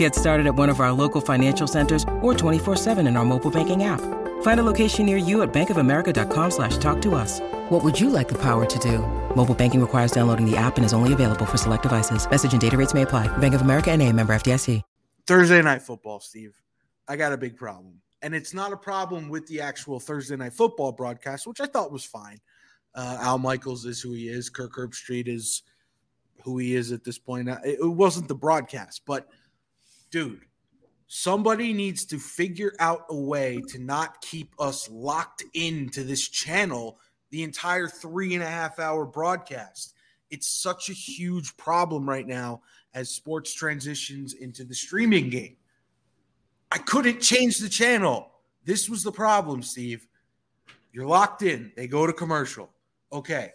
Get started at one of our local financial centers or 24-7 in our mobile banking app. Find a location near you at bankofamerica.com slash talk to us. What would you like the power to do? Mobile banking requires downloading the app and is only available for select devices. Message and data rates may apply. Bank of America and a member FDIC. Thursday night football, Steve. I got a big problem. And it's not a problem with the actual Thursday night football broadcast, which I thought was fine. Uh, Al Michaels is who he is. Kirk Herbstreit is who he is at this point. Uh, it, it wasn't the broadcast, but dude, somebody needs to figure out a way to not keep us locked into this channel the entire three and a half hour broadcast. It's such a huge problem right now as sports transitions into the streaming game. I couldn't change the channel. This was the problem, Steve. You're locked in. They go to commercial. Okay.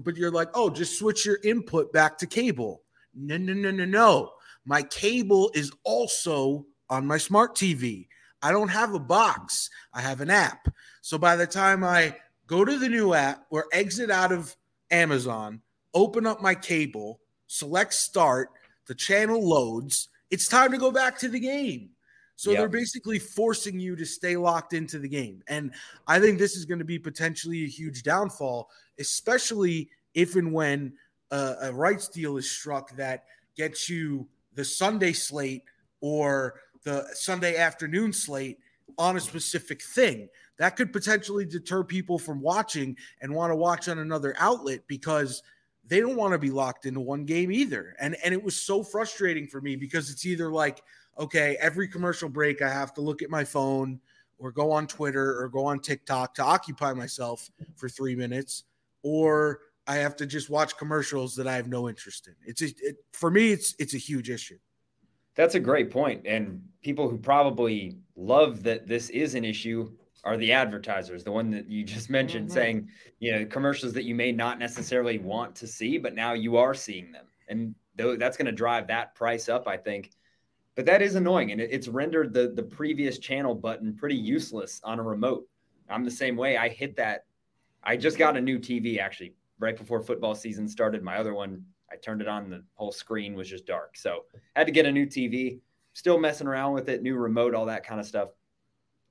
But you're like, oh, just switch your input back to cable. No, no, no, no, no. My cable is also on my smart TV. I don't have a box, I have an app. So by the time I go to the new app or exit out of Amazon, open up my cable, select start, the channel loads, it's time to go back to the game. So yep. they're basically forcing you to stay locked into the game. And I think this is going to be potentially a huge downfall, especially if and when a, a rights deal is struck that gets you the Sunday slate or the Sunday afternoon slate on a specific thing. That could potentially deter people from watching and want to watch on another outlet because they don't want to be locked into one game either. And and it was so frustrating for me because it's either like, okay, every commercial break I have to look at my phone or go on Twitter or go on TikTok to occupy myself for 3 minutes or I have to just watch commercials that I have no interest in. It's a, it, for me, it's it's a huge issue. That's a great point. point, and people who probably love that this is an issue are the advertisers, the one that you just mentioned, mm-hmm. saying you know commercials that you may not necessarily want to see, but now you are seeing them, and that's going to drive that price up, I think. But that is annoying, and it's rendered the the previous channel button pretty useless on a remote. I'm the same way. I hit that. I just got a new TV actually right before football season started. My other one, I turned it on, the whole screen was just dark. So I had to get a new TV, still messing around with it, new remote, all that kind of stuff.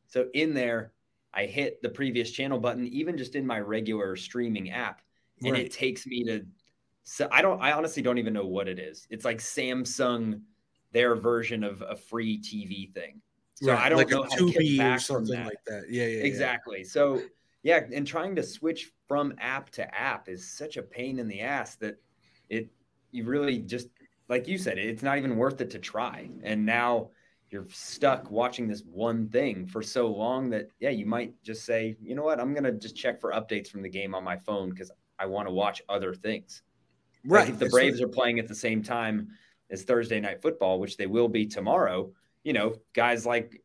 So in there, I hit the previous channel button, even just in my regular streaming app, and right. it takes me to. So I don't. I honestly don't even know what it is. It's like Samsung, their version of a free TV thing. So right. I don't like know how to get back or something that. like that. Yeah, yeah, exactly. Yeah. So yeah, and trying to switch from app to app is such a pain in the ass that it you really just like you said, it's not even worth it to try. And now you're stuck watching this one thing for so long that yeah, you might just say, you know what, I'm gonna just check for updates from the game on my phone because I want to watch other things. Right. Like if the Braves are playing at the same time as Thursday night football, which they will be tomorrow, you know, guys like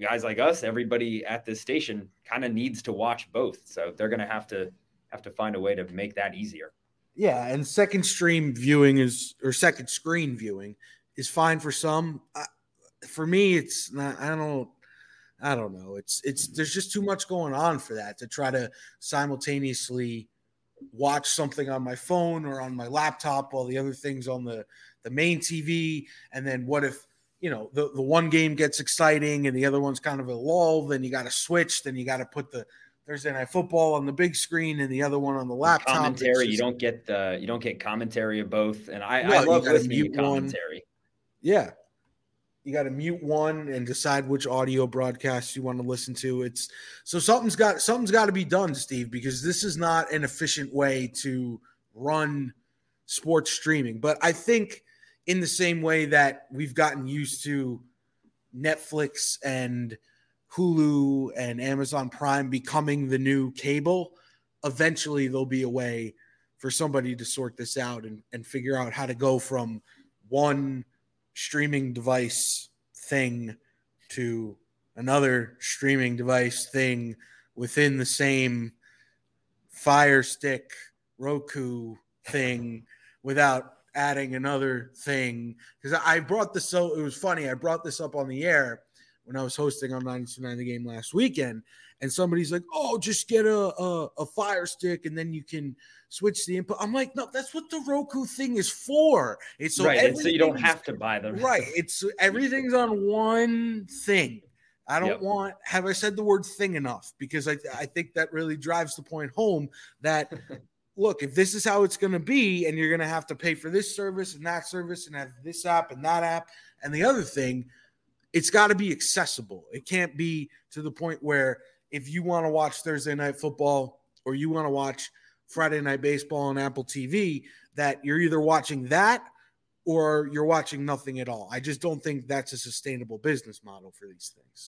guys like us, everybody at this station kind of needs to watch both. So they're going to have to have to find a way to make that easier. Yeah, and second stream viewing is or second screen viewing is fine for some. Uh, for me, it's not. I don't. I don't know. It's it's there's just too much going on for that to try to simultaneously watch something on my phone or on my laptop while the other things on the the main TV. And then what if you know the, the one game gets exciting and the other one's kind of a lull then you got to switch then you got to put the thursday night football on the big screen and the other one on the laptop. Commentary just, you don't get the you don't get commentary of both and i, I love listening to commentary one. yeah. You got to mute one and decide which audio broadcast you want to listen to. It's so something's got something's got to be done steve because this is not an efficient way to run sports streaming. But i think in the same way that we've gotten used to Netflix and Hulu and Amazon Prime becoming the new cable, eventually there'll be a way for somebody to sort this out and, and figure out how to go from one streaming device thing to another streaming device thing within the same Fire Stick Roku thing without adding another thing because I brought this so it was funny. I brought this up on the air when I was hosting on 929 the game last weekend, and somebody's like, "Oh, just get a, a, a Fire Stick and then you can switch the input." I'm like, "No, that's what the Roku thing is for. It's so right, so you don't have to buy them. Right, it's everything's on one thing. I don't yep. want. Have I said the word thing enough? Because I I think that really drives the point home that look, if this is how it's going to be, and you're going to have to pay for this service and that service and have this app and that app and the other thing, it's got to be accessible. It can't be to the point where if you want to watch Thursday night football or you want to watch Friday night baseball on Apple TV, that you're either watching that or you're watching nothing at all. I just don't think that's a sustainable business model for these things.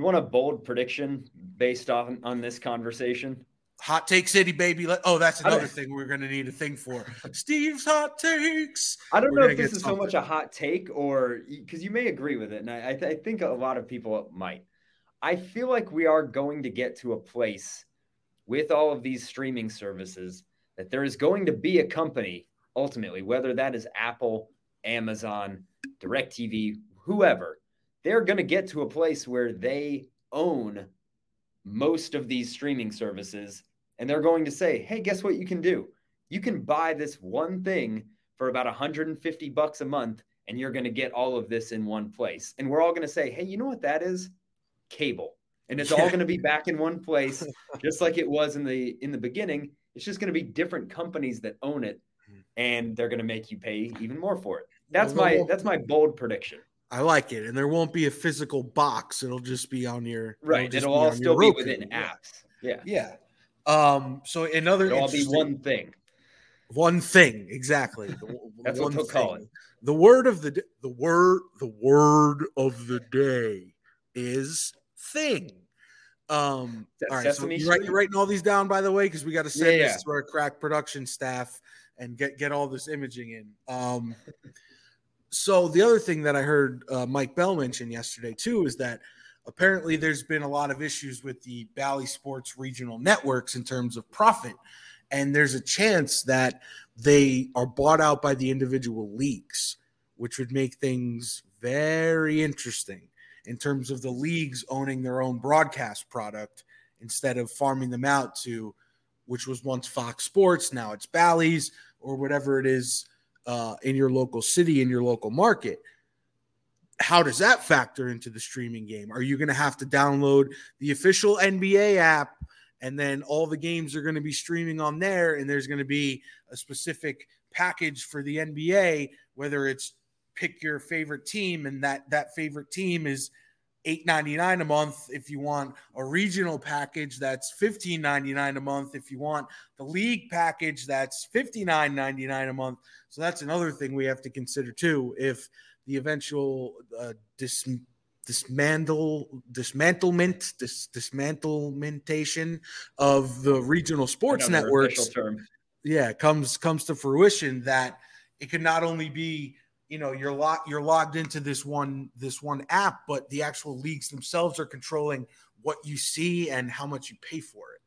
You want a bold prediction based on on this conversation? Hot take city, baby. oh, that's another thing we're going to need a thing for. Steve's hot takes. I don't we're know if this is something. so much a hot take or because you may agree with it, and I, I, th- I think a lot of people might. I feel like we are going to get to a place with all of these streaming services that there is going to be a company ultimately, whether that is Apple, Amazon, DirecTV, whoever, they're going to get to a place where they own most of these streaming services and they're going to say, "Hey, guess what you can do? You can buy this one thing for about 150 bucks a month and you're going to get all of this in one place." And we're all going to say, "Hey, you know what that is? Cable." And it's all going to be back in one place just like it was in the in the beginning. It's just going to be different companies that own it hmm. and they're going to make you pay even more for it. That's my that's my bold prediction. I like it, and there won't be a physical box. It'll just be on your right. It'll, it'll all still be within apps. Yeah, yeah. Um. So another it'll all be one thing. One thing exactly. The, That's what they'll thing. call it. The word of the the word the word of the day is thing. Um, all right, so you write, you're writing all these down, by the way, because we got to send yeah, this yeah. to our crack production staff and get get all this imaging in. Um, so the other thing that I heard uh, Mike Bell mention yesterday too is that apparently there's been a lot of issues with the Bally Sports regional networks in terms of profit, and there's a chance that they are bought out by the individual leagues, which would make things very interesting in terms of the leagues owning their own broadcast product instead of farming them out to which was once Fox Sports, now it's Bally's or whatever it is uh, in your local city, in your local market. How does that factor into the streaming game? Are you going to have to download the official NBA app and then all the games are going to be streaming on there and there's going to be a specific package for the NBA whether it's pick your favorite team and that that favorite team is 8.99 a month if you want a regional package that's 15.99 a month if you want the league package that's 59.99 a month. So that's another thing we have to consider too if the eventual uh, dis- dismantle dismantlement dis- dismantlementation of the regional sports another networks yeah comes comes to fruition that it could not only be you know you're locked you're logged into this one this one app but the actual leagues themselves are controlling what you see and how much you pay for it.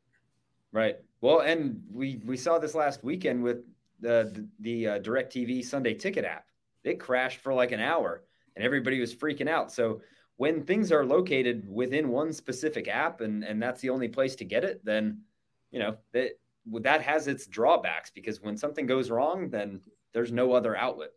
Right. Well and we we saw this last weekend with the the, uh, DirecTV Sunday Ticket app. It crashed for like an hour and everybody was freaking out. So when things are located within one specific app and and that's the only place to get it then you know that that has its drawbacks because when something goes wrong then there's no other outlet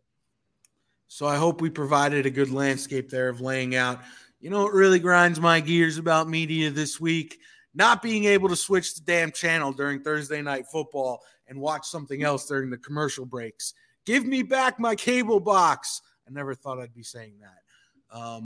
so I hope we provided a good landscape there of laying out. You know what really grinds my gears about media this week? Not being able to switch the damn channel during Thursday night football and watch something else during the commercial breaks. Give me back my cable box. I never thought I'd be saying that. Um,